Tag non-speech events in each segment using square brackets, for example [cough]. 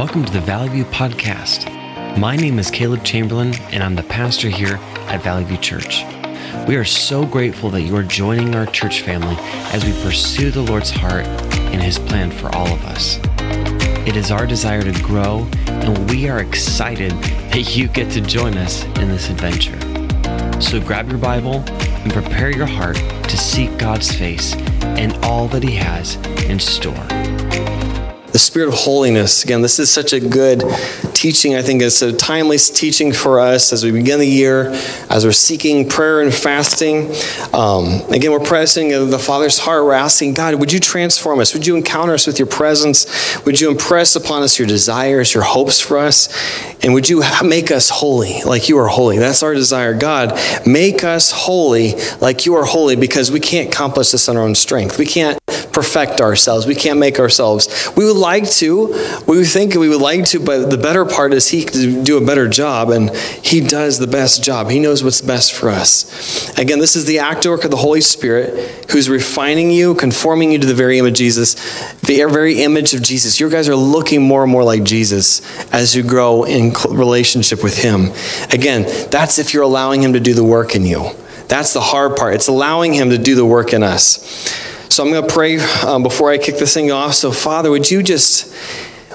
Welcome to the Valley View Podcast. My name is Caleb Chamberlain, and I'm the pastor here at Valley View Church. We are so grateful that you are joining our church family as we pursue the Lord's heart and His plan for all of us. It is our desire to grow, and we are excited that you get to join us in this adventure. So grab your Bible and prepare your heart to seek God's face and all that He has in store the spirit of holiness. Again, this is such a good teaching. I think it's a timely teaching for us as we begin the year, as we're seeking prayer and fasting. Um, again, we're pressing the Father's heart. We're asking God, would you transform us? Would you encounter us with your presence? Would you impress upon us your desires, your hopes for us? And would you make us holy like you are holy? That's our desire. God, make us holy like you are holy because we can't accomplish this on our own strength. We can't perfect ourselves. We can't make ourselves. We would like to. We think we would like to, but the better part is He can do a better job, and He does the best job. He knows what's best for us. Again, this is the act work of the Holy Spirit who's refining you, conforming you to the very image of Jesus, the very image of Jesus. You guys are looking more and more like Jesus as you grow in relationship with Him. Again, that's if you're allowing Him to do the work in you. That's the hard part. It's allowing Him to do the work in us. So I'm going to pray um, before I kick this thing off. So, Father, would you just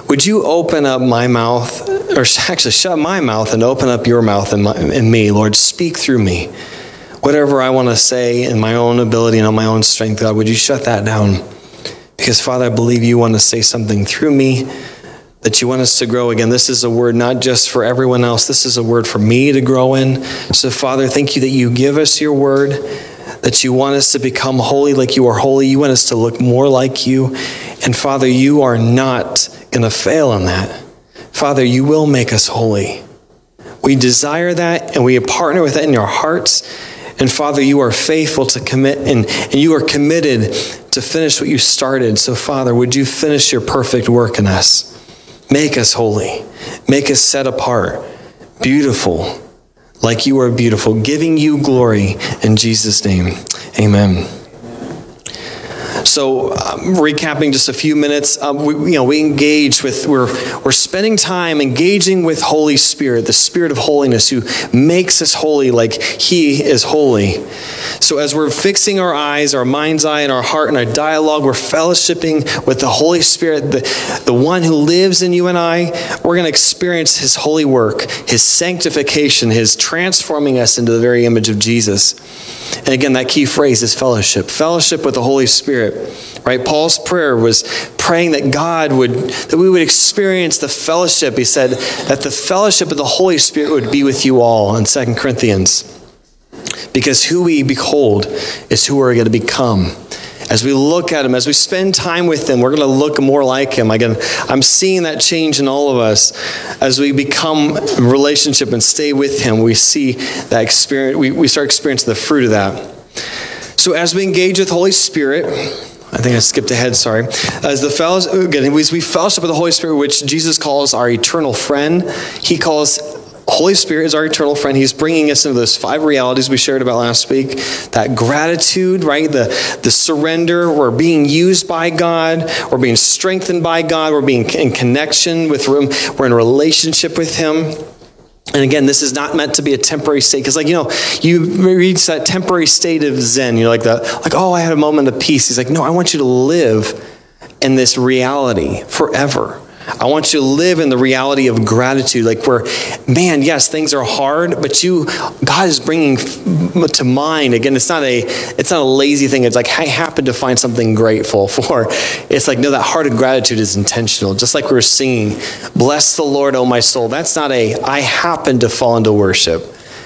would you open up my mouth, or actually shut my mouth and open up your mouth my, and me, Lord? Speak through me. Whatever I want to say in my own ability and on my own strength, God, would you shut that down? Because, Father, I believe you want to say something through me, that you want us to grow again. This is a word not just for everyone else, this is a word for me to grow in. So, Father, thank you that you give us your word that you want us to become holy like you are holy. You want us to look more like you. And Father, you are not going to fail in that. Father, you will make us holy. We desire that and we partner with that in our hearts. And Father, you are faithful to commit and, and you are committed to finish what you started. So, Father, would you finish your perfect work in us? Make us holy, make us set apart, beautiful like you are beautiful, giving you glory in Jesus' name. Amen. So, um, recapping just a few minutes, um, we, you know, we engage with, we're, we're spending time engaging with Holy Spirit, the Spirit of holiness who makes us holy like He is holy. So, as we're fixing our eyes, our mind's eye, and our heart, and our dialogue, we're fellowshipping with the Holy Spirit, the, the one who lives in you and I. We're going to experience His holy work, His sanctification, His transforming us into the very image of Jesus. And again, that key phrase is fellowship. Fellowship with the Holy Spirit. Right? Paul's prayer was praying that God would, that we would experience the fellowship. He said that the fellowship of the Holy Spirit would be with you all in 2 Corinthians. Because who we behold is who we're going to become. As we look at him, as we spend time with him, we're going to look more like him. Again, I'm seeing that change in all of us. As we become relationship and stay with him, we see that experience, we, we start experiencing the fruit of that. So as we engage with Holy Spirit, I think I skipped ahead, sorry. As the fellows, again, as we fellowship with the Holy Spirit, which Jesus calls our eternal friend. He calls Holy Spirit is our eternal friend. He's bringing us into those five realities we shared about last week. That gratitude, right? The, the surrender. We're being used by God. We're being strengthened by God. We're being in connection with Him. We're in relationship with Him. And again, this is not meant to be a temporary state because, like you know, you reach that temporary state of Zen. You're like the like, oh, I had a moment of peace. He's like, no, I want you to live in this reality forever. I want you to live in the reality of gratitude, like where, man, yes, things are hard, but you, God is bringing to mind again. It's not a, it's not a lazy thing. It's like I happen to find something grateful [laughs] for. It's like no, that heart of gratitude is intentional. Just like we were singing, "Bless the Lord, O my soul." That's not a I happen to fall into worship.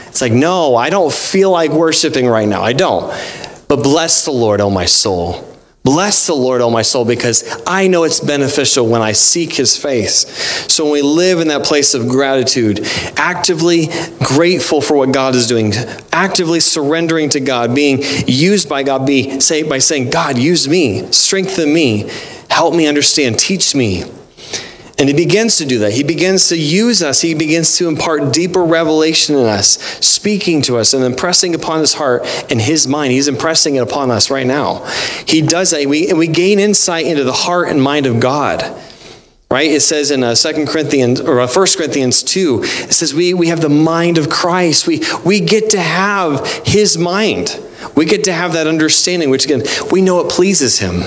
It's like no, I don't feel like worshiping right now. I don't. But bless the Lord, O my soul. Bless the Lord, O my soul, because I know it's beneficial when I seek his face. So when we live in that place of gratitude, actively grateful for what God is doing, actively surrendering to God, being used by God, be say by saying, God, use me, strengthen me, help me understand, teach me. And he begins to do that. He begins to use us. He begins to impart deeper revelation in us, speaking to us and impressing upon his heart and his mind. He's impressing it upon us right now. He does that. We, and we gain insight into the heart and mind of God. right? It says in uh, 2 Corinthians or uh, 1 Corinthians 2, it says we, we have the mind of Christ. We, we get to have his mind. We get to have that understanding, which again, we know it pleases him.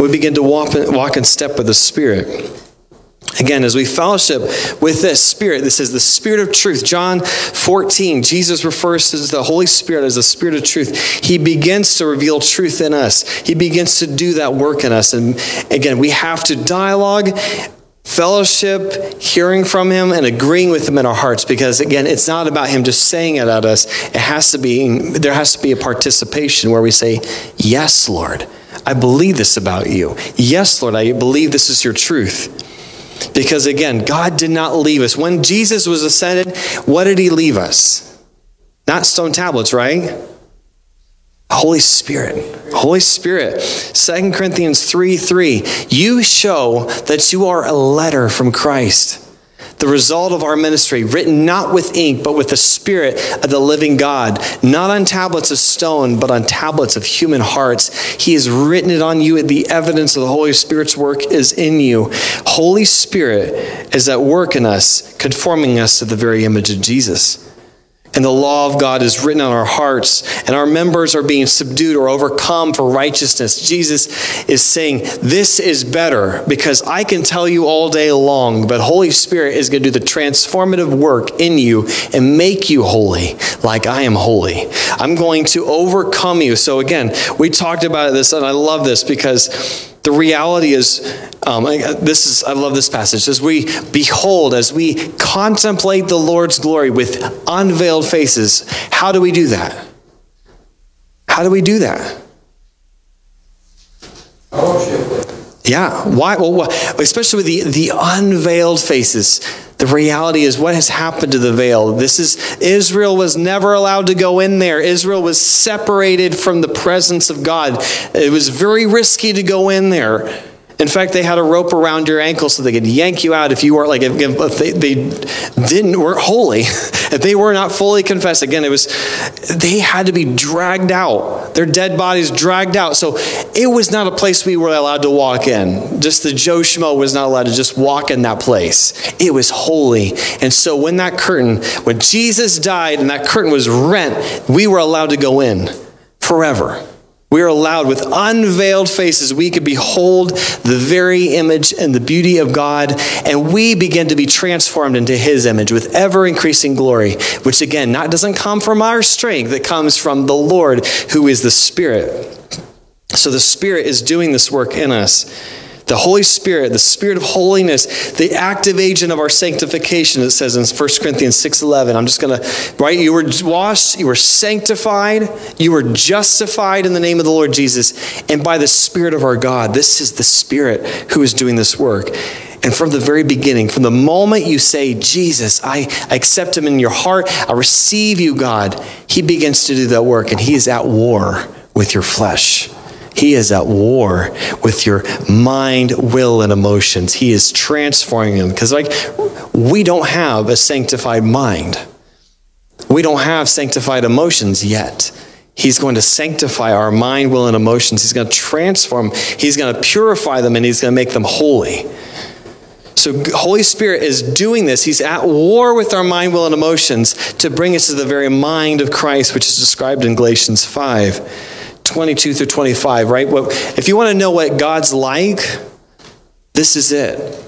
We begin to walk, walk in step with the Spirit. Again, as we fellowship with this Spirit, this is the Spirit of truth. John 14, Jesus refers to the Holy Spirit as the Spirit of truth. He begins to reveal truth in us, He begins to do that work in us. And again, we have to dialogue, fellowship, hearing from Him, and agreeing with Him in our hearts because, again, it's not about Him just saying it at us. It has to be, there has to be a participation where we say, Yes, Lord. I believe this about you. Yes, Lord, I believe this is your truth. Because again, God did not leave us. When Jesus was ascended, what did he leave us? Not stone tablets, right? Holy Spirit. Holy Spirit. 2 Corinthians 3 3. You show that you are a letter from Christ the result of our ministry, written not with ink, but with the Spirit of the living God, not on tablets of stone, but on tablets of human hearts. He has written it on you, the evidence of the Holy Spirit's work is in you. Holy Spirit is at work in us, conforming us to the very image of Jesus and the law of God is written on our hearts, and our members are being subdued or overcome for righteousness. Jesus is saying, This is better because I can tell you all day long, but Holy Spirit is going to do the transformative work in you and make you holy like I am holy. I'm going to overcome you. So, again, we talked about this, and I love this because the reality is, um, this is, I love this passage. As we behold, as we contemplate the Lord's glory with unveiled faces, how do we do that? How do we do that? Yeah. Why? Well, especially with the, the unveiled faces. The reality is what has happened to the veil. This is Israel was never allowed to go in there. Israel was separated from the presence of God. It was very risky to go in there. In fact, they had a rope around your ankle so they could yank you out if you weren't like if, if they, they, didn't weren't holy, [laughs] if they were not fully confessed. Again, it was they had to be dragged out, their dead bodies dragged out. So it was not a place we were allowed to walk in. Just the Joe Schmo was not allowed to just walk in that place. It was holy, and so when that curtain, when Jesus died and that curtain was rent, we were allowed to go in forever. We are allowed with unveiled faces, we could behold the very image and the beauty of God, and we begin to be transformed into his image with ever increasing glory, which again, not doesn't come from our strength, it comes from the Lord who is the Spirit. So the Spirit is doing this work in us. The Holy Spirit, the Spirit of holiness, the active agent of our sanctification, it says in 1 Corinthians 6.11. I'm just going to, right? You were washed, you were sanctified, you were justified in the name of the Lord Jesus, and by the Spirit of our God. This is the Spirit who is doing this work. And from the very beginning, from the moment you say, Jesus, I, accept him in your heart, I receive you, God, he begins to do that work, and he is at war with your flesh. He is at war with your mind, will, and emotions. He is transforming them. Because, like, we don't have a sanctified mind, we don't have sanctified emotions yet. He's going to sanctify our mind, will, and emotions. He's going to transform, He's going to purify them, and He's going to make them holy. So, Holy Spirit is doing this. He's at war with our mind, will, and emotions to bring us to the very mind of Christ, which is described in Galatians 5. 22 through 25, right? If you want to know what God's like, this is it.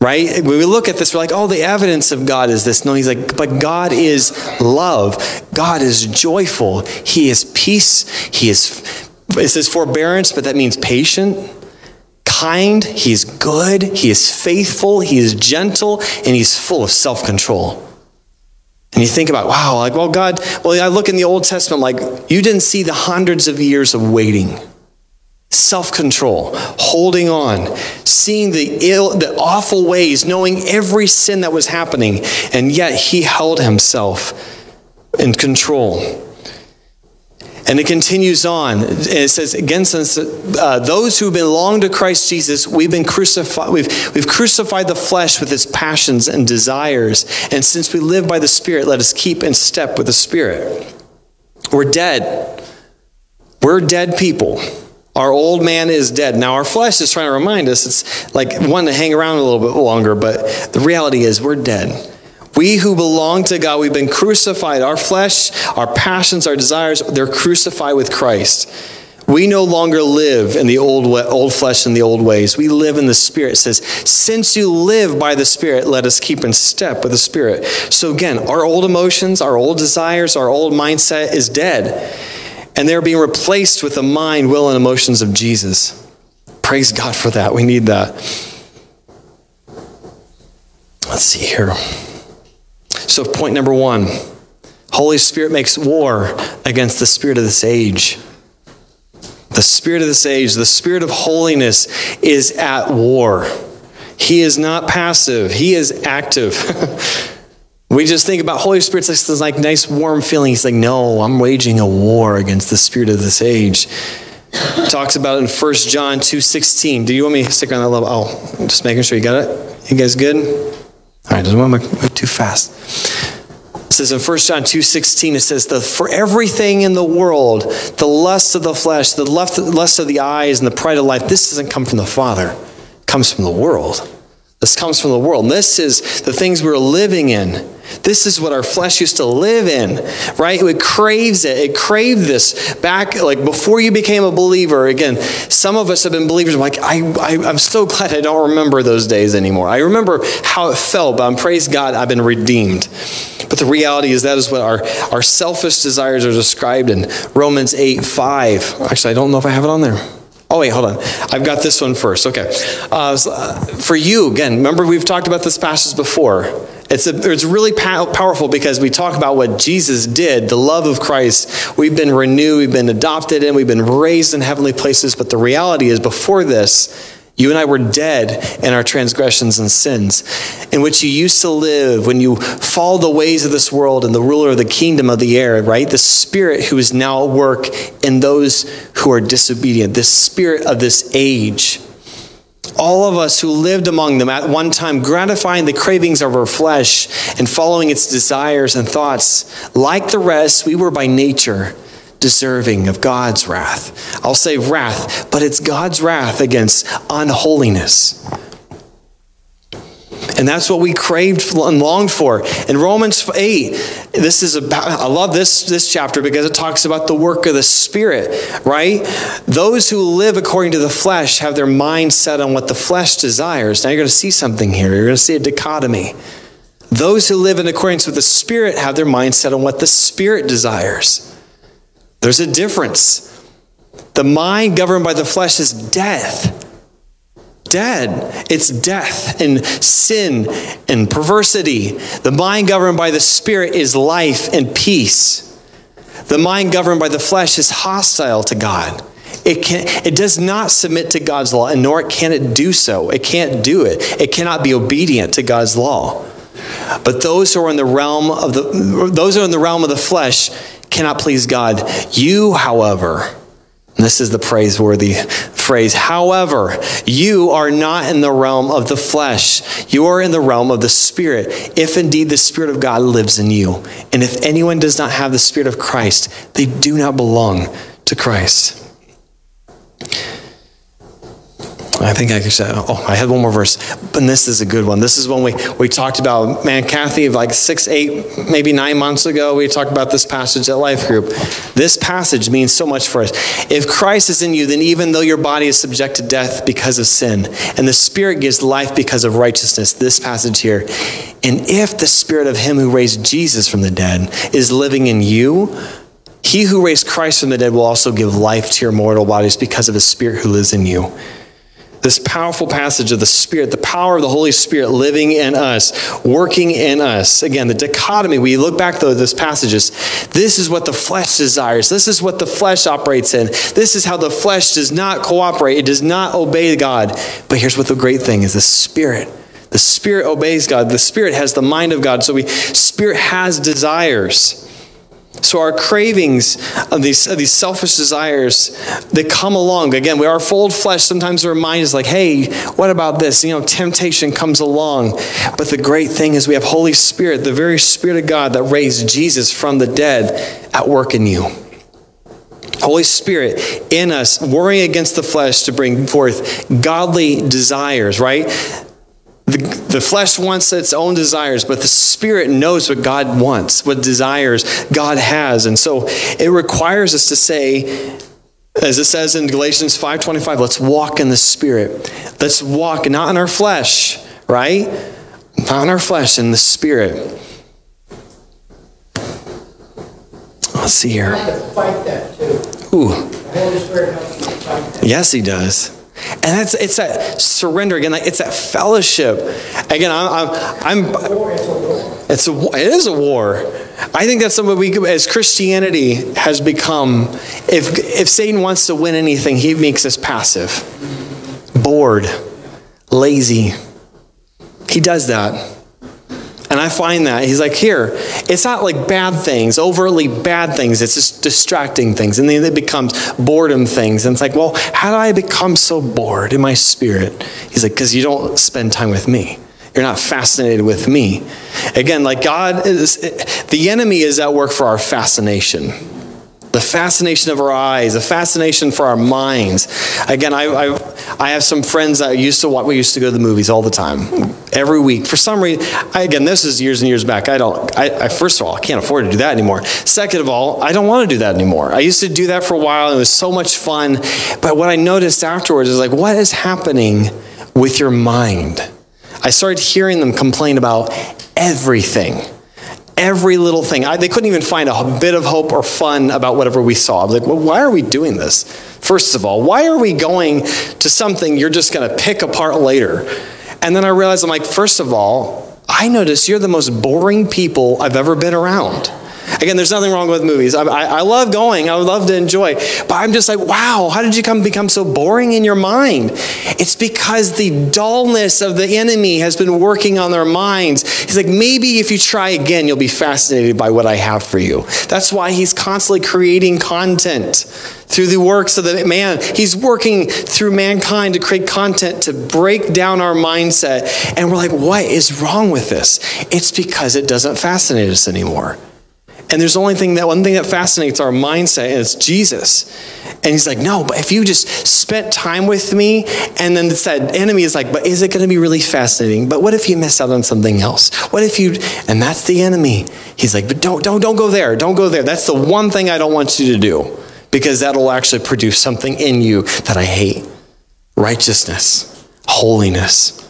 Right? When we look at this, we're like, oh, the evidence of God is this. No, he's like, but God is love. God is joyful. He is peace. He is, it says forbearance, but that means patient, kind. He's good. He is faithful. He is gentle, and he's full of self control. And you think about, wow, like, well, God, well, I look in the Old Testament, like, you didn't see the hundreds of years of waiting, self control, holding on, seeing the ill, the awful ways, knowing every sin that was happening, and yet he held himself in control. And it continues on. It says, against uh, those who belong to Christ Jesus, we've been crucified. We've, we've crucified the flesh with its passions and desires. And since we live by the Spirit, let us keep in step with the Spirit. We're dead. We're dead people. Our old man is dead. Now, our flesh is trying to remind us it's like one to hang around a little bit longer, but the reality is we're dead. We who belong to God, we've been crucified. Our flesh, our passions, our desires, they're crucified with Christ. We no longer live in the old, old flesh and the old ways. We live in the Spirit. It says, Since you live by the Spirit, let us keep in step with the Spirit. So again, our old emotions, our old desires, our old mindset is dead. And they're being replaced with the mind, will, and emotions of Jesus. Praise God for that. We need that. Let's see here. So, point number one Holy Spirit makes war against the spirit of this age. The spirit of this age, the spirit of holiness, is at war. He is not passive, he is active. [laughs] we just think about Holy Spirit it's this like nice warm feeling. He's like, no, I'm waging a war against the spirit of this age. Talks about in 1 John 2.16. Do you want me to stick on that level? Oh, just making sure you got it. You guys good? All right, doesn't want to move too fast. It says in 1 John 2:16 it says the for everything in the world the lust of the flesh the lust of the eyes and the pride of life this doesn't come from the father. It comes from the world this comes from the world. This is the things we're living in. This is what our flesh used to live in right? It craves it. It craved this back like before you became a believer. Again some of us have been believers I'm like I, I i'm so glad i don't remember those days anymore. I remember how it felt but i'm praise god i've been redeemed. But the reality is that is what our, our selfish desires are described in Romans 8 5. Actually, I don't know if I have it on there. Oh, wait, hold on. I've got this one first. Okay. Uh, for you, again, remember we've talked about this passage before. It's, a, it's really pow- powerful because we talk about what Jesus did, the love of Christ. We've been renewed, we've been adopted, and we've been raised in heavenly places. But the reality is, before this, you and I were dead in our transgressions and sins, in which you used to live when you followed the ways of this world and the ruler of the kingdom of the air, right? The spirit who is now at work in those who are disobedient, the spirit of this age. All of us who lived among them at one time, gratifying the cravings of our flesh and following its desires and thoughts, like the rest, we were by nature deserving of God's wrath. I'll say wrath, but it's God's wrath against unholiness. And that's what we craved and longed for. In Romans 8, this is about, I love this, this chapter because it talks about the work of the Spirit, right? Those who live according to the flesh have their mind set on what the flesh desires. Now you're going to see something here. You're going to see a dichotomy. Those who live in accordance with the Spirit have their mind set on what the Spirit desires. There's a difference. The mind governed by the flesh is death. Dead. It's death and sin and perversity. The mind governed by the spirit is life and peace. The mind governed by the flesh is hostile to God. It, can, it does not submit to God's law, and nor can it do so. It can't do it. It cannot be obedient to God's law. But those who are in the realm of the those who are in the realm of the flesh cannot please God. You, however, this is the praiseworthy phrase. However, you are not in the realm of the flesh. You are in the realm of the Spirit, if indeed the Spirit of God lives in you. And if anyone does not have the Spirit of Christ, they do not belong to Christ. I think I could say, oh, I had one more verse, and this is a good one. This is one we, we talked about, man, Kathy, like six, eight, maybe nine months ago, we talked about this passage at Life Group. This passage means so much for us. If Christ is in you, then even though your body is subject to death because of sin, and the Spirit gives life because of righteousness, this passage here, and if the Spirit of Him who raised Jesus from the dead is living in you, he who raised Christ from the dead will also give life to your mortal bodies because of His Spirit who lives in you this powerful passage of the Spirit, the power of the Holy Spirit living in us, working in us. Again, the dichotomy, we look back though this passages, this is what the flesh desires. This is what the flesh operates in. This is how the flesh does not cooperate. It does not obey God. But here's what the great thing is the Spirit. The Spirit obeys God. The Spirit has the mind of God. So we Spirit has desires. So our cravings of these, of these selfish desires that come along, again, we are full of flesh. Sometimes our mind is like, hey, what about this? You know, temptation comes along. But the great thing is we have Holy Spirit, the very Spirit of God that raised Jesus from the dead at work in you. Holy Spirit in us, warring against the flesh to bring forth godly desires, right? The, the flesh wants its own desires, but the spirit knows what God wants, what desires God has. And so it requires us to say, as it says in Galatians 5:25, let's walk in the spirit. Let's walk not in our flesh, right? Not in our flesh, in the spirit. Let's see here. have to fight that too. Ooh. The Holy Spirit helps you fight that. Yes, he does. And that's it's that surrender again. Like it's that fellowship. Again, I'm, I'm, I'm it's a war. it's a it is a war. I think that's something we as Christianity has become. If if Satan wants to win anything, he makes us passive, bored, lazy. He does that. And I find that he's like, here, it's not like bad things, overtly bad things. It's just distracting things. And then it becomes boredom things. And it's like, well, how do I become so bored in my spirit? He's like, because you don't spend time with me. You're not fascinated with me. Again, like God is, the enemy is at work for our fascination the fascination of our eyes, the fascination for our minds. Again, I, I, I have some friends that used to we used to go to the movies all the time, every week. For some reason, I, again, this is years and years back. I don't, I, I, first of all, I can't afford to do that anymore. Second of all, I don't want to do that anymore. I used to do that for a while. And it was so much fun. But what I noticed afterwards is like, what is happening with your mind? I started hearing them complain about everything every little thing. I, they couldn't even find a bit of hope or fun about whatever we saw. I was like, well, why are we doing this? First of all, why are we going to something you're just going to pick apart later? And then I realized, I'm like, first of all, I notice you're the most boring people I've ever been around. Again, there's nothing wrong with movies. I, I, I, love going. I would love to enjoy. But I'm just like, wow, how did you come become so boring in your mind? It's because the dullness of the enemy has been working on their minds. He's like, maybe if you try again, you'll be fascinated by what I have for you. That's why he's constantly creating content through the works of the man. He's working through mankind to create content to break down our mindset. And we're like, what is wrong with this? It's because it doesn't fascinate us anymore. And there's only thing that one thing that fascinates our mindset is Jesus. And he's like, no, but if you just spent time with me, and then that enemy is like, but is it going to be really fascinating? But what if you miss out on something else? What if you and that's the enemy. He's like, but don't don't don't go there. Don't go there. That's the one thing I don't want you to do. Because that'll actually produce something in you that I hate. Righteousness, holiness.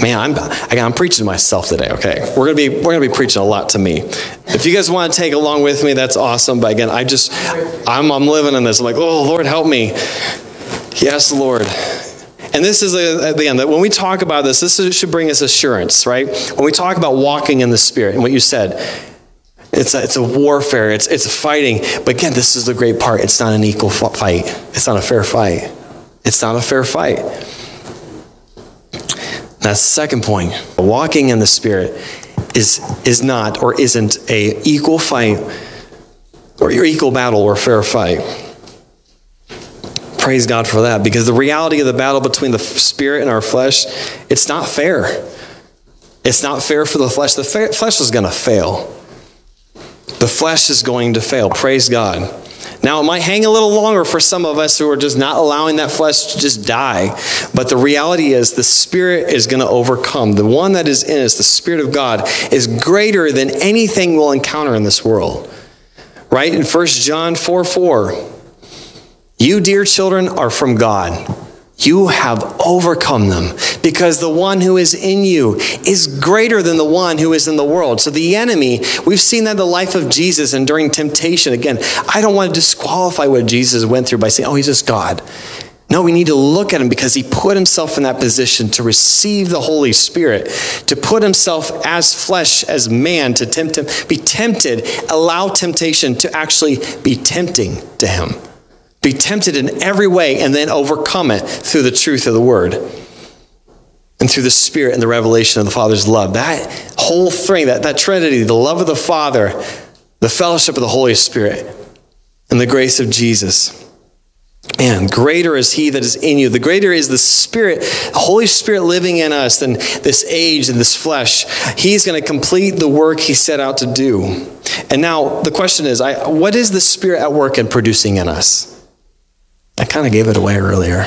Man, I'm I'm preaching to myself today. Okay, we're gonna be we're gonna be preaching a lot to me. If you guys want to take along with me, that's awesome. But again, I just I'm I'm living in this. I'm like, oh Lord, help me. Yes, Lord. And this is at the end that when we talk about this, this should bring us assurance, right? When we talk about walking in the Spirit and what you said, it's a, it's a warfare. It's it's a fighting. But again, this is the great part. It's not an equal fight. It's not a fair fight. It's not a fair fight. That's the second point. Walking in the Spirit is, is not or isn't a equal fight or your equal battle or fair fight. Praise God for that because the reality of the battle between the spirit and our flesh, it's not fair. It's not fair for the flesh. The flesh is going to fail. The flesh is going to fail. Praise God. Now, it might hang a little longer for some of us who are just not allowing that flesh to just die. But the reality is, the Spirit is going to overcome. The one that is in us, the Spirit of God, is greater than anything we'll encounter in this world. Right? In 1 John 4 4, you, dear children, are from God. You have overcome them because the one who is in you is greater than the one who is in the world. So the enemy, we've seen that in the life of Jesus and during temptation. Again, I don't want to disqualify what Jesus went through by saying, oh, he's just God. No, we need to look at him because he put himself in that position to receive the Holy Spirit, to put himself as flesh, as man, to tempt him, be tempted, allow temptation to actually be tempting to him be tempted in every way, and then overcome it through the truth of the word and through the Spirit and the revelation of the Father's love. That whole thing, that, that Trinity, the love of the Father, the fellowship of the Holy Spirit, and the grace of Jesus. Man, greater is he that is in you. The greater is the Spirit, the Holy Spirit living in us than this age and this flesh. He's going to complete the work he set out to do. And now the question is I, what is the Spirit at work in producing in us? I kind of gave it away earlier.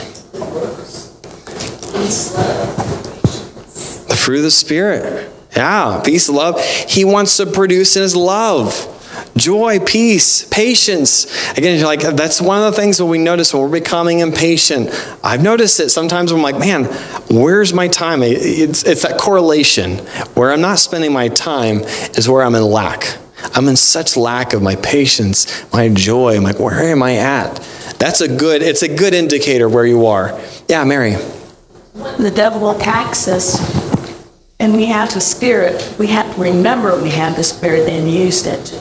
The fruit of the Spirit. Yeah, peace, love. He wants to produce in his love joy, peace, patience. Again, you're like, that's one of the things that we notice when we're becoming impatient. I've noticed it sometimes I'm like, man, where's my time? It's, it's that correlation. Where I'm not spending my time is where I'm in lack. I'm in such lack of my patience, my joy. I'm like, where am I at? That's a good, it's a good indicator where you are. Yeah, Mary. The devil attacks us and we have the spirit. We have to remember we have the spirit and used it.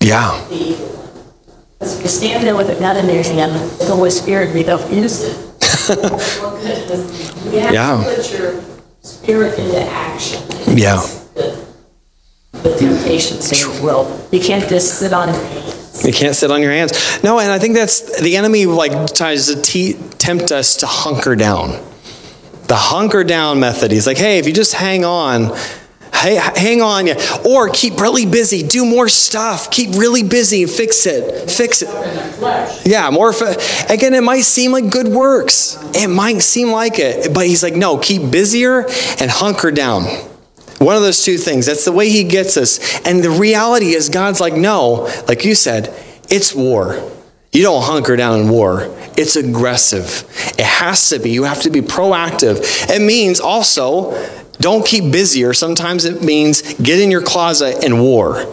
Yeah. Because you stand there with a gun in your hand, the Holy Spirit, [laughs] we don't use it. you have Yeah. to put your spirit into action. Yeah. The temptations in your will. You can't just sit on You can't sit on your hands. No, and I think that's the enemy like tries to te- tempt us to hunker down. The hunker down method. He's like, hey, if you just hang on, hey, hang on, yeah. or keep really busy, do more stuff, keep really busy, fix it, fix it. Yeah, more. Fa- Again, it might seem like good works. It might seem like it, but he's like, no, keep busier and hunker down. One of those two things. That's the way he gets us. And the reality is, God's like, no, like you said, it's war. You don't hunker down in war. It's aggressive. It has to be. You have to be proactive. It means also, don't keep busier. Sometimes it means get in your closet and war.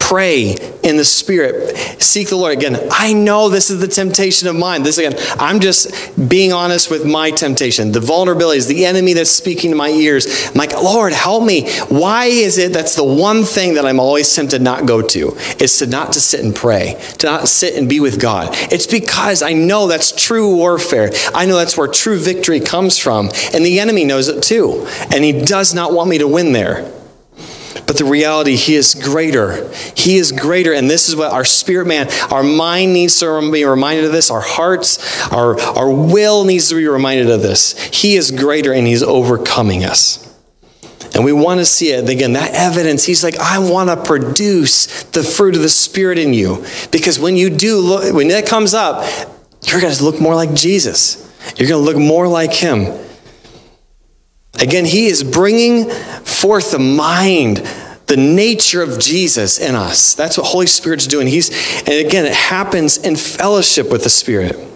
Pray in the Spirit. Seek the Lord. Again, I know this is the temptation of mine. This again, I'm just being honest with my temptation. The vulnerabilities, the enemy that's speaking to my ears. I'm like, Lord, help me. Why is it that's the one thing that I'm always tempted not go to? Is to not to sit and pray, to not sit and be with God. It's because I know that's true warfare. I know that's where true victory comes from. And the enemy knows it too. And he does not want me to win there. But the reality, He is greater. He is greater. And this is what our spirit man, our mind needs to be reminded of this. Our hearts, our, our will needs to be reminded of this. He is greater and He's overcoming us. And we want to see it. Again, that evidence, He's like, I want to produce the fruit of the Spirit in you. Because when you do, look, when that comes up, you're going to look more like Jesus. You're going to look more like Him. Again, he is bringing forth the mind, the nature of Jesus in us. That's what Holy Spirit's doing. He's, and again, it happens in fellowship with the Spirit.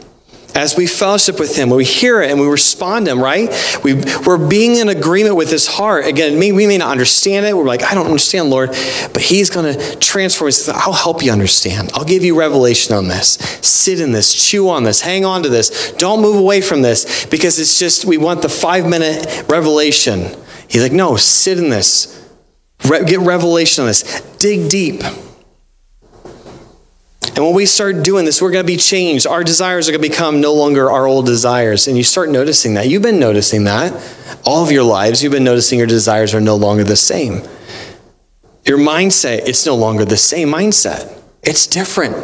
As we fellowship with Him, we hear it and we respond to Him, right? We, we're being in agreement with His heart. Again, we may not understand it. We're like, I don't understand, Lord. But He's going to transform us. I'll help you understand. I'll give you revelation on this. Sit in this, chew on this, hang on to this. Don't move away from this because it's just, we want the five minute revelation. He's like, no, sit in this. Re- get revelation on this. Dig deep. And when we start doing this, we're going to be changed. Our desires are going to become no longer our old desires. And you start noticing that. You've been noticing that. All of your lives, you've been noticing your desires are no longer the same. Your mindset, it's no longer the same mindset. It's different.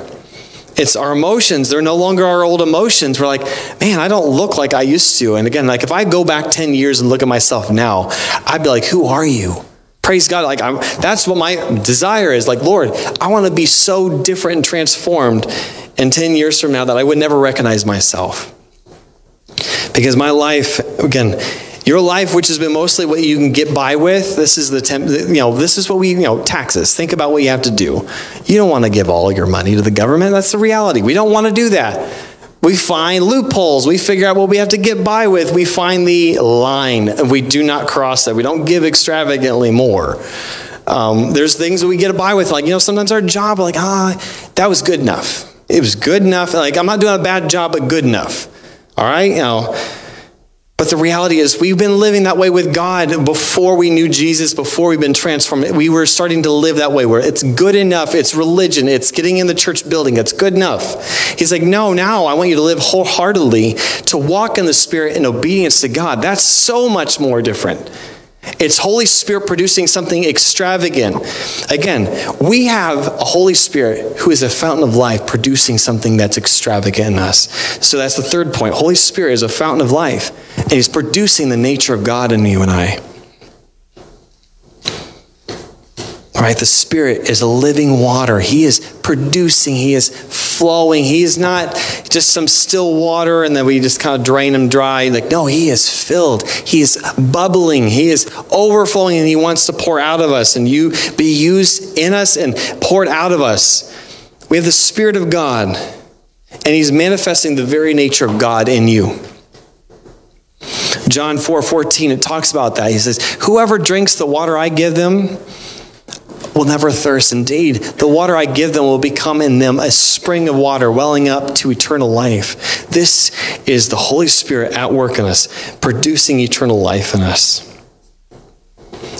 It's our emotions. They're no longer our old emotions. We're like, man, I don't look like I used to. And again, like if I go back 10 years and look at myself now, I'd be like, who are you? Praise God. Like I'm, that's what my desire is. Like, Lord, I want to be so different and transformed in 10 years from now that I would never recognize myself. Because my life, again, your life, which has been mostly what you can get by with, this is the temp, you know, this is what we, you know, taxes. Think about what you have to do. You don't want to give all your money to the government. That's the reality. We don't want to do that. We find loopholes. We figure out what we have to get by with. We find the line. We do not cross that. We don't give extravagantly more. Um, there's things that we get by with, like, you know, sometimes our job, like, ah, that was good enough. It was good enough. Like, I'm not doing a bad job, but good enough. All right? You know, but the reality is, we've been living that way with God before we knew Jesus, before we've been transformed. We were starting to live that way where it's good enough, it's religion, it's getting in the church building, it's good enough. He's like, no, now I want you to live wholeheartedly, to walk in the Spirit in obedience to God. That's so much more different. It's Holy Spirit producing something extravagant. Again, we have a Holy Spirit who is a fountain of life producing something that's extravagant in us. So that's the third point. Holy Spirit is a fountain of life, and He's producing the nature of God in you and I. All right, the Spirit is a living water. He is producing, He is flowing. He is not just some still water and then we just kind of drain Him dry. Like, no, He is filled. He is bubbling. He is overflowing and He wants to pour out of us and you be used in us and poured out of us. We have the Spirit of God and He's manifesting the very nature of God in you. John 4 14, it talks about that. He says, Whoever drinks the water I give them, will never thirst. Indeed, the water I give them will become in them a spring of water welling up to eternal life. This is the Holy Spirit at work in us, producing eternal life in us.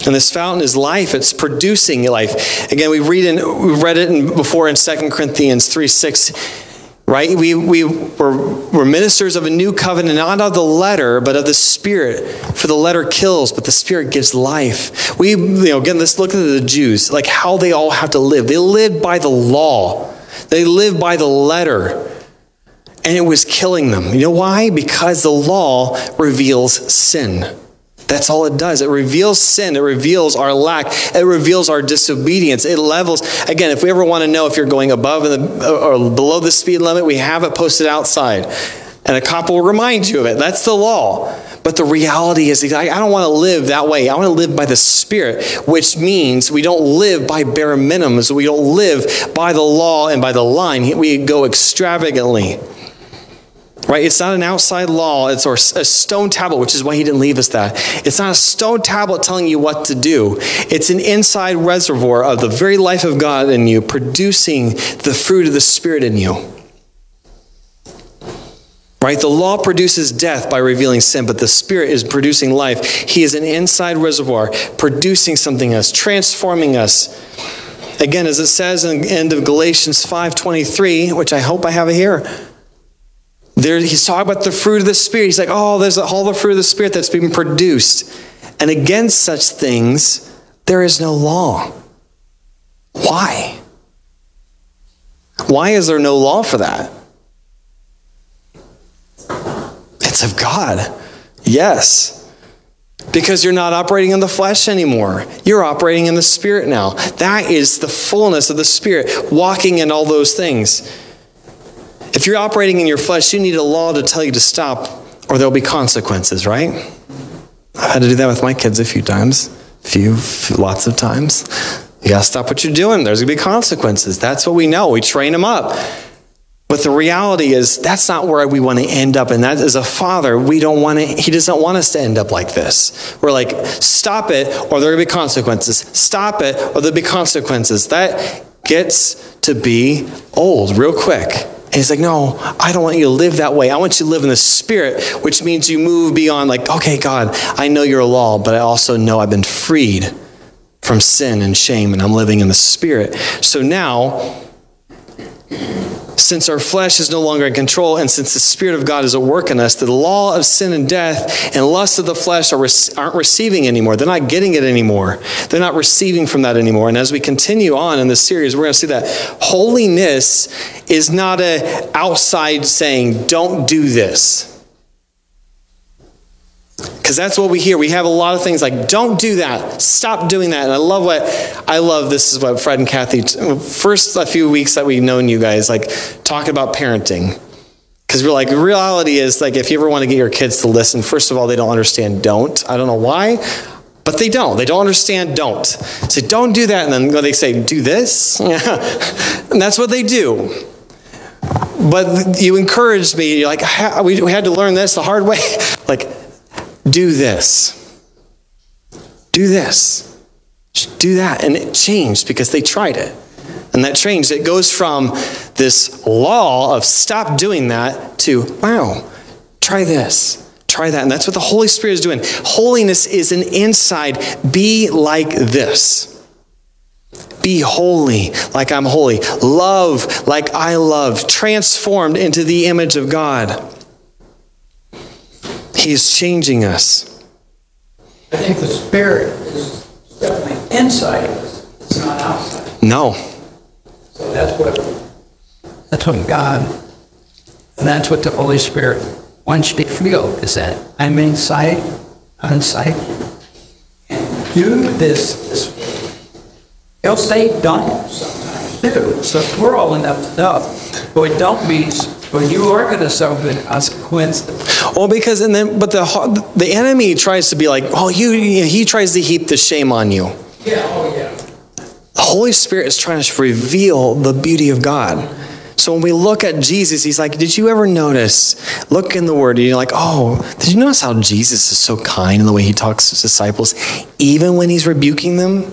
And this fountain is life. It's producing life. Again, we read in, we read it in, before in 2 Corinthians 3 6 right? We, we were, were ministers of a new covenant, not of the letter, but of the Spirit. For the letter kills, but the Spirit gives life. We, you know, again, let's look at the Jews, like how they all have to live. They lived by the law, they lived by the letter. And it was killing them. You know why? Because the law reveals sin. That's all it does. It reveals sin. It reveals our lack. It reveals our disobedience. It levels. Again, if we ever want to know if you're going above the, uh, or below the speed limit, we have it posted outside. And a cop will remind you of it. That's the law. But the reality is, I don't want to live that way. I want to live by the Spirit, which means we don't live by bare minimums. We don't live by the law and by the line. We go extravagantly. Right? It's not an outside law, it's a stone tablet, which is why he didn't leave us that. It's not a stone tablet telling you what to do. It's an inside reservoir of the very life of God in you, producing the fruit of the Spirit in you. Right? The law produces death by revealing sin, but the Spirit is producing life. He is an inside reservoir, producing something else, transforming us. Again, as it says in the end of Galatians 5:23, which I hope I have it here. There, he's talking about the fruit of the Spirit. He's like, oh, there's all the fruit of the Spirit that's being produced. And against such things, there is no law. Why? Why is there no law for that? It's of God. Yes. Because you're not operating in the flesh anymore. You're operating in the Spirit now. That is the fullness of the Spirit, walking in all those things. If you're operating in your flesh, you need a law to tell you to stop, or there'll be consequences, right? I've had to do that with my kids a few times, few, few lots of times. You gotta stop what you're doing. There's gonna be consequences. That's what we know. We train them up. But the reality is, that's not where we want to end up. And that as a father, we don't want to, he doesn't want us to end up like this. We're like, stop it, or there will be consequences. Stop it, or there'll be consequences. That gets to be old real quick. And he's like, No, I don't want you to live that way. I want you to live in the spirit, which means you move beyond, like, okay, God, I know you're a law, but I also know I've been freed from sin and shame, and I'm living in the spirit. So now, since our flesh is no longer in control, and since the Spirit of God is at work in us, the law of sin and death and lust of the flesh are, aren't receiving anymore. They're not getting it anymore. They're not receiving from that anymore. And as we continue on in this series, we're going to see that holiness is not a outside saying, don't do this. Because that's what we hear. We have a lot of things like, don't do that. Stop doing that. And I love what, I love this is what Fred and Kathy, first a few weeks that we've known you guys, like talking about parenting. Because we're like, reality is, like, if you ever want to get your kids to listen, first of all, they don't understand don't. I don't know why, but they don't. They don't understand don't. Say, don't do that. And then they say, do this. [laughs] and that's what they do. But you encouraged me. You're like, we had to learn this the hard way. [laughs] like, do this. Do this. Do that. And it changed because they tried it. And that changed. It goes from this law of stop doing that to, wow, try this. Try that. And that's what the Holy Spirit is doing. Holiness is an inside. Be like this. Be holy like I'm holy. Love like I love. Transformed into the image of God. He is changing us. I think the spirit is definitely inside of us, it's not outside. No. So that's what, that's what God, and that's what the Holy Spirit wants you to feel, is that I'm inside, inside, and do this, this way. He'll say don't sometimes too, so we're all enough enough, but don't be, but you are gonna suffer the consequence. Well, because and then, but the the enemy tries to be like, oh, you. He tries to heap the shame on you. Yeah, oh yeah. The Holy Spirit is trying to reveal the beauty of God. So when we look at Jesus, he's like, Did you ever notice? Look in the Word, and you're like, Oh, did you notice how Jesus is so kind in the way he talks to his disciples, even when he's rebuking them?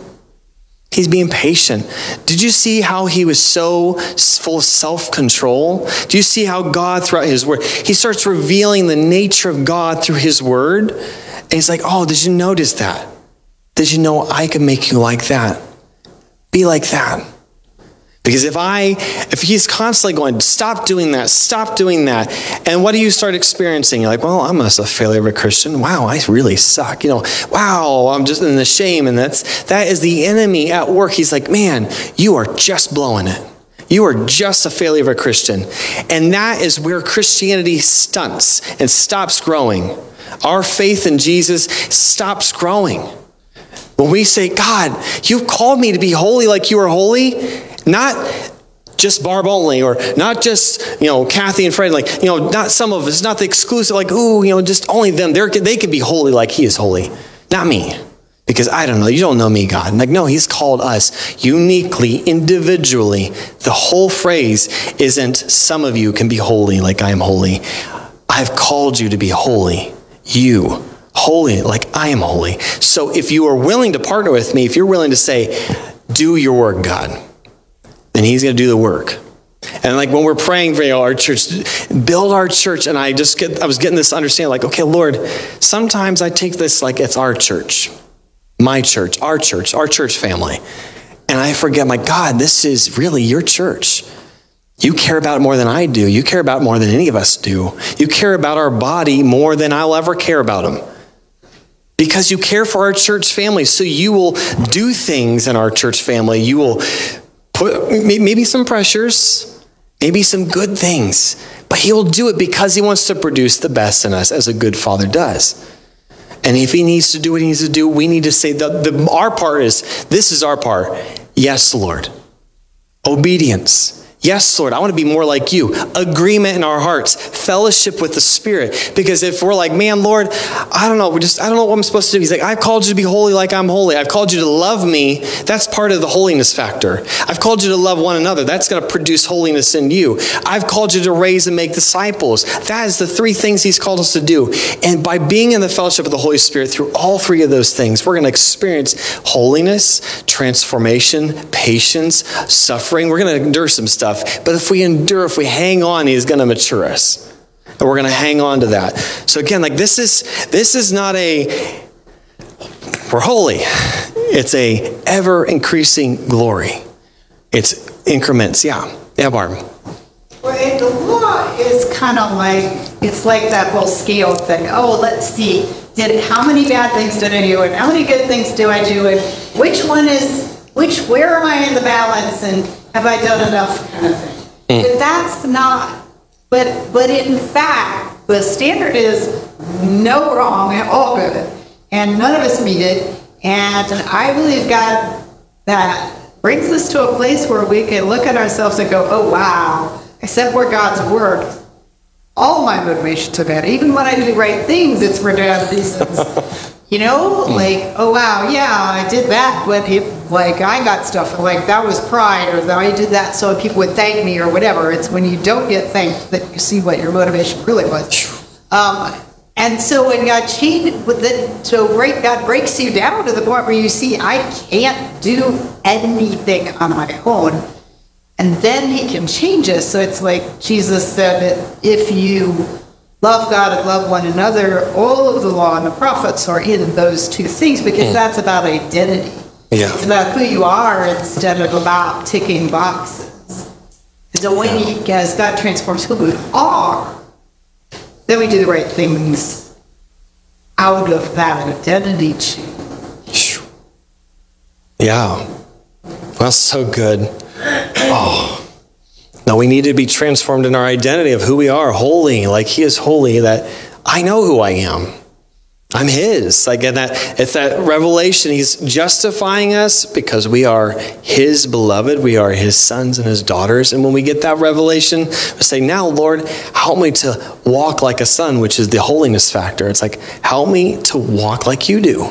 He's being patient. Did you see how he was so full of self control? Do you see how God, throughout his word, he starts revealing the nature of God through his word? And he's like, Oh, did you notice that? Did you know I can make you like that? Be like that. Because if I, if he's constantly going, stop doing that, stop doing that, and what do you start experiencing? You're like, well, I'm just a failure of a Christian. Wow, I really suck. You know, wow, I'm just in the shame, and that's that is the enemy at work. He's like, man, you are just blowing it. You are just a failure of a Christian, and that is where Christianity stunts and stops growing. Our faith in Jesus stops growing. When we say, God, you've called me to be holy like you are holy, not just Barb only, or not just, you know, Kathy and Fred, like, you know, not some of us, not the exclusive, like, ooh, you know, just only them. They're, they can be holy like he is holy. Not me. Because I don't know, you don't know me, God. Like, no, he's called us uniquely, individually. The whole phrase isn't some of you can be holy like I am holy. I've called you to be holy. You, holy like I am holy. So if you are willing to partner with me, if you're willing to say, do your work, God and he's going to do the work. And like when we're praying for you know, our church, build our church, and I just get, I was getting this understanding, like, okay, Lord, sometimes I take this like it's our church, my church, our church, our church family, and I forget, my God, this is really your church. You care about it more than I do. You care about it more than any of us do. You care about our body more than I'll ever care about them. Because you care for our church family. So you will do things in our church family. You will put maybe some pressures, maybe some good things, but he will do it because he wants to produce the best in us as a good father does. And if he needs to do what he needs to do, we need to say that the, our part is this is our part. Yes, Lord. Obedience. Yes, Lord, I want to be more like you. Agreement in our hearts, fellowship with the Spirit. Because if we're like, man, Lord, I don't know, we just I don't know what I'm supposed to do. He's like, I've called you to be holy like I'm holy. I've called you to love me. That's part of the holiness factor. I've called you to love one another. That's going to produce holiness in you. I've called you to raise and make disciples. That is the three things He's called us to do. And by being in the fellowship of the Holy Spirit through all three of those things, we're going to experience holiness, transformation, patience, suffering. We're going to endure some stuff stuff. But if we endure, if we hang on, He's going to mature us. And we're going to hang on to that. So again, like this is this is not a we're holy. It's a ever increasing glory. It's increments. Yeah. Yeah, Barb. Well, the law is kind of like it's like that whole scale thing. Oh, let's see. Did how many bad things did I do, and how many good things do I do, and which one is which? Where am I in the balance? And have I done enough kind of thing. Mm. But that's not, but, but in fact, the standard is no wrong, at all good. And none of us meet it. And I believe God that brings us to a place where we can look at ourselves and go, oh, wow, except where God's work, all my motivations are bad. Even when I do the right things, it's for these things. [laughs] You know, mm. like, oh wow, yeah, I did that, but if like I got stuff like that was pride, or that I did that so people would thank me, or whatever. It's when you don't get thanked that you see what your motivation really was. Um, and so when God changed, with the, so break, God breaks you down to the point where you see I can't do anything on my own, and then He can change us. So it's like Jesus said that if you love God and love one another, all of the law and the prophets are in those two things because mm. that's about identity. Yeah. It's about who you are instead of about ticking boxes. So when yeah. you, as God transforms who we are, then we do the right things out of that identity change. Yeah. That's so good. Oh. No, we need to be transformed in our identity of who we are, holy, like He is holy, that I know who I am. I'm His. Like, that it's that revelation. He's justifying us because we are His beloved. We are His sons and His daughters. And when we get that revelation, we say, "Now, Lord, help me to walk like a son," which is the holiness factor. It's like, help me to walk like You do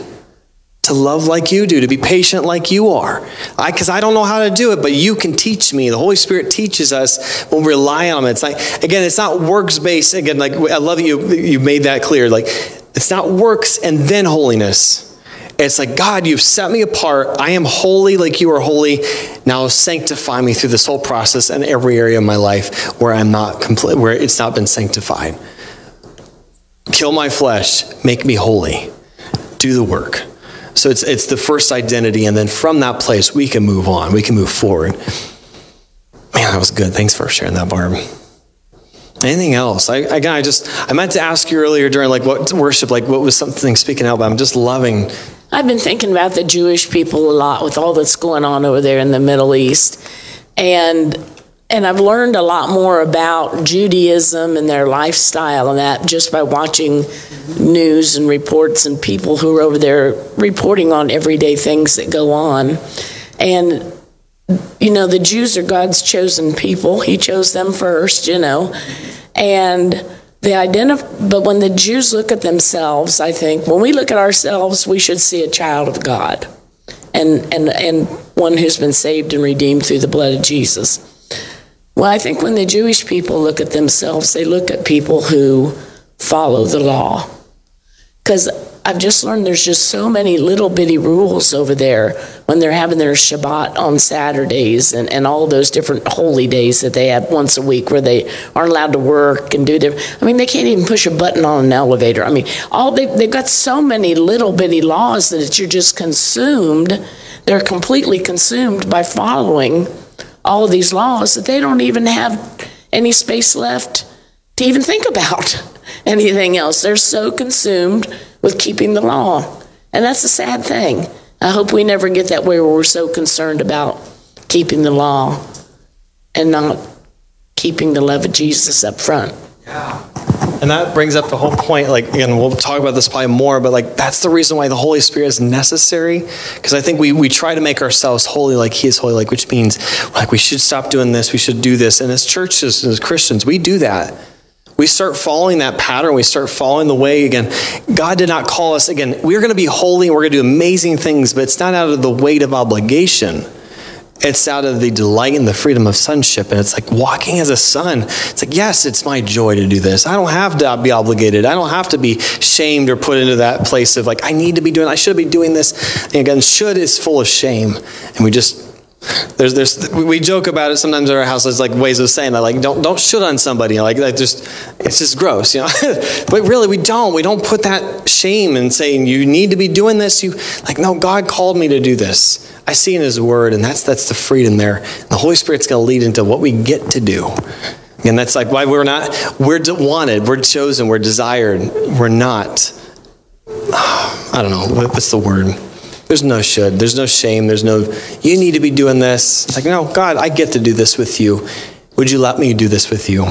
to love like you do, to be patient like you are. I because I don't know how to do it, but you can teach me. The Holy Spirit teaches us when we rely on it. It's like again, it's not works based. Again, like I love that you you made that clear. Like it's not works and then holiness. It's like, God, you've set me apart. I am holy like you are holy. Now sanctify me through this whole process and every area of my life where I'm not complete, where it's not been sanctified. Kill my flesh, make me holy. Do the work. So it's, it's the first identity, and then from that place, we can move on. We can move forward. Man, that was good. Thanks for sharing that, Barb. Anything else? I, again, I just, I meant to ask you earlier during like what worship, like what was something speaking out, but I'm just loving. I've been thinking about the Jewish people a lot with all that's going on over there in the Middle East. And and I've learned a lot more about Judaism and their lifestyle and that just by watching news and reports and people who are over there reporting on everyday things that go on. And, you know, the Jews are God's chosen people. He chose them first, you know. And they identify but when the Jews look at themselves, I think when we look at ourselves, we should see a child of God and, and, and one who's been saved and redeemed through the blood of Jesus. Well, I think when the Jewish people look at themselves, they look at people who follow the law. Because I've just learned there's just so many little bitty rules over there when they're having their Shabbat on Saturdays and, and all those different holy days that they have once a week where they aren't allowed to work and do their. I mean, they can't even push a button on an elevator. I mean, all they, they've got so many little bitty laws that you're just consumed. They're completely consumed by following all of these laws that they don't even have any space left to even think about [laughs] anything else. They're so consumed with keeping the law. And that's a sad thing. I hope we never get that way where we're so concerned about keeping the law and not keeping the love of Jesus up front. And that brings up the whole point. Like, again, we'll talk about this probably more, but like, that's the reason why the Holy Spirit is necessary. Because I think we, we try to make ourselves holy like He is holy, like, which means like we should stop doing this, we should do this. And as churches, as Christians, we do that. We start following that pattern. We start following the way again. God did not call us, again, we're going to be holy and we're going to do amazing things, but it's not out of the weight of obligation. It's out of the delight and the freedom of sonship. And it's like walking as a son. It's like, yes, it's my joy to do this. I don't have to be obligated. I don't have to be shamed or put into that place of like, I need to be doing, I should be doing this. And again, should is full of shame. And we just, there's, there's, we joke about it sometimes at our house. There's like ways of saying that, like, don't, don't should on somebody. Like, like just, it's just gross, you know. [laughs] but really, we don't. We don't put that shame in saying you need to be doing this. You like, no, God called me to do this. I see in His Word, and that's that's the freedom there. The Holy Spirit's going to lead into what we get to do. And that's like why we're not, we're wanted, we're chosen, we're desired. We're not, [sighs] I don't know, what's the word? There's no should. There's no shame. There's no, you need to be doing this. It's like, no, God, I get to do this with you. Would you let me do this with you?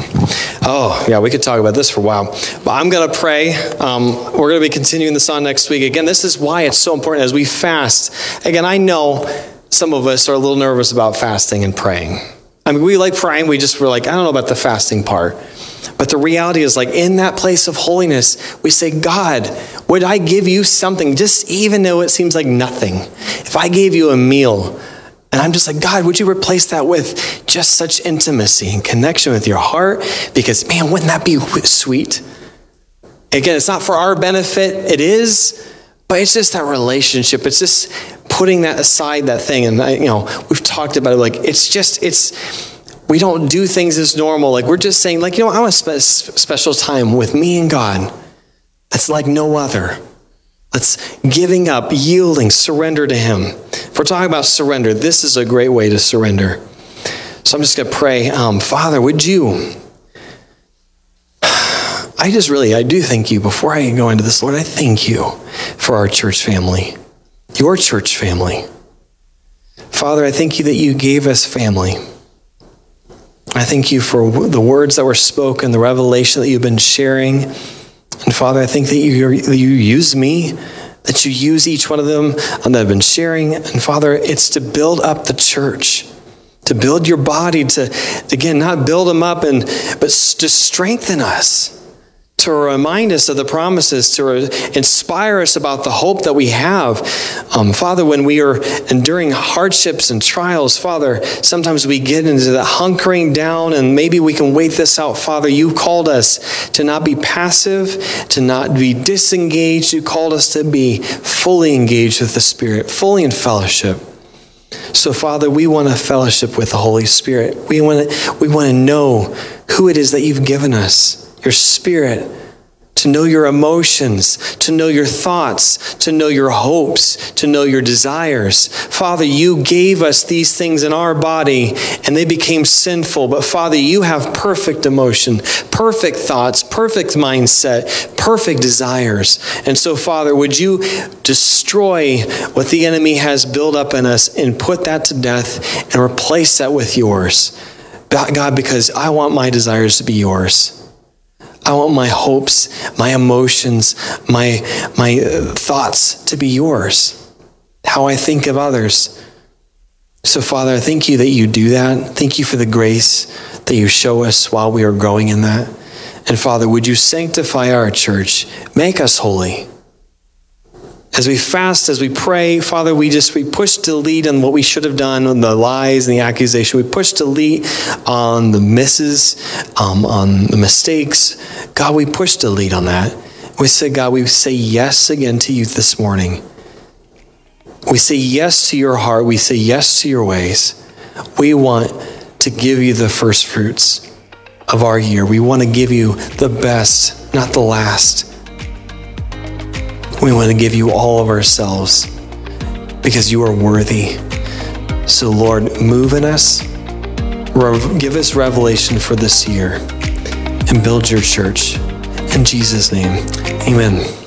Oh, yeah, we could talk about this for a while. But I'm going to pray. Um, we're going to be continuing this on next week. Again, this is why it's so important as we fast. Again, I know some of us are a little nervous about fasting and praying. I mean, we like praying. We just were like, I don't know about the fasting part. But the reality is, like, in that place of holiness, we say, God, would I give you something, just even though it seems like nothing? If I gave you a meal, and I'm just like, God, would you replace that with just such intimacy and connection with your heart? Because, man, wouldn't that be sweet? Again, it's not for our benefit, it is, but it's just that relationship. It's just putting that aside, that thing. And, I, you know, we've talked about it, like, it's just, it's, we don't do things as normal. Like, we're just saying, like, you know, I want a spe- special time with me and God that's like no other. That's giving up, yielding, surrender to Him. If we're talking about surrender, this is a great way to surrender. So I'm just going to pray. Um, Father, would you? [sighs] I just really, I do thank you. Before I go into this, Lord, I thank you for our church family, your church family. Father, I thank you that you gave us family. I thank you for the words that were spoken, the revelation that you've been sharing. And Father, I think that you, you use me, that you use each one of them um, that I've been sharing. And Father, it's to build up the church, to build your body, to, again, not build them up, and but to strengthen us to remind us of the promises, to inspire us about the hope that we have. Um, Father, when we are enduring hardships and trials, Father, sometimes we get into the hunkering down and maybe we can wait this out. Father, you called us to not be passive, to not be disengaged. You called us to be fully engaged with the Spirit, fully in fellowship. So, Father, we want to fellowship with the Holy Spirit. We want to, we want to know who it is that you've given us your spirit, to know your emotions, to know your thoughts, to know your hopes, to know your desires. Father, you gave us these things in our body and they became sinful. But Father, you have perfect emotion, perfect thoughts, perfect mindset, perfect desires. And so, Father, would you destroy what the enemy has built up in us and put that to death and replace that with yours? God, because I want my desires to be yours. I want my hopes, my emotions, my, my uh, thoughts to be yours, how I think of others. So, Father, I thank you that you do that. Thank you for the grace that you show us while we are growing in that. And, Father, would you sanctify our church? Make us holy. As we fast, as we pray, Father, we just we push delete on what we should have done, on the lies and the accusation. We push delete on the misses, um, on the mistakes. God, we push delete on that. We say, God, we say yes again to you this morning. We say yes to your heart. We say yes to your ways. We want to give you the first fruits of our year. We want to give you the best, not the last. We want to give you all of ourselves because you are worthy. So, Lord, move in us, give us revelation for this year, and build your church. In Jesus' name, amen.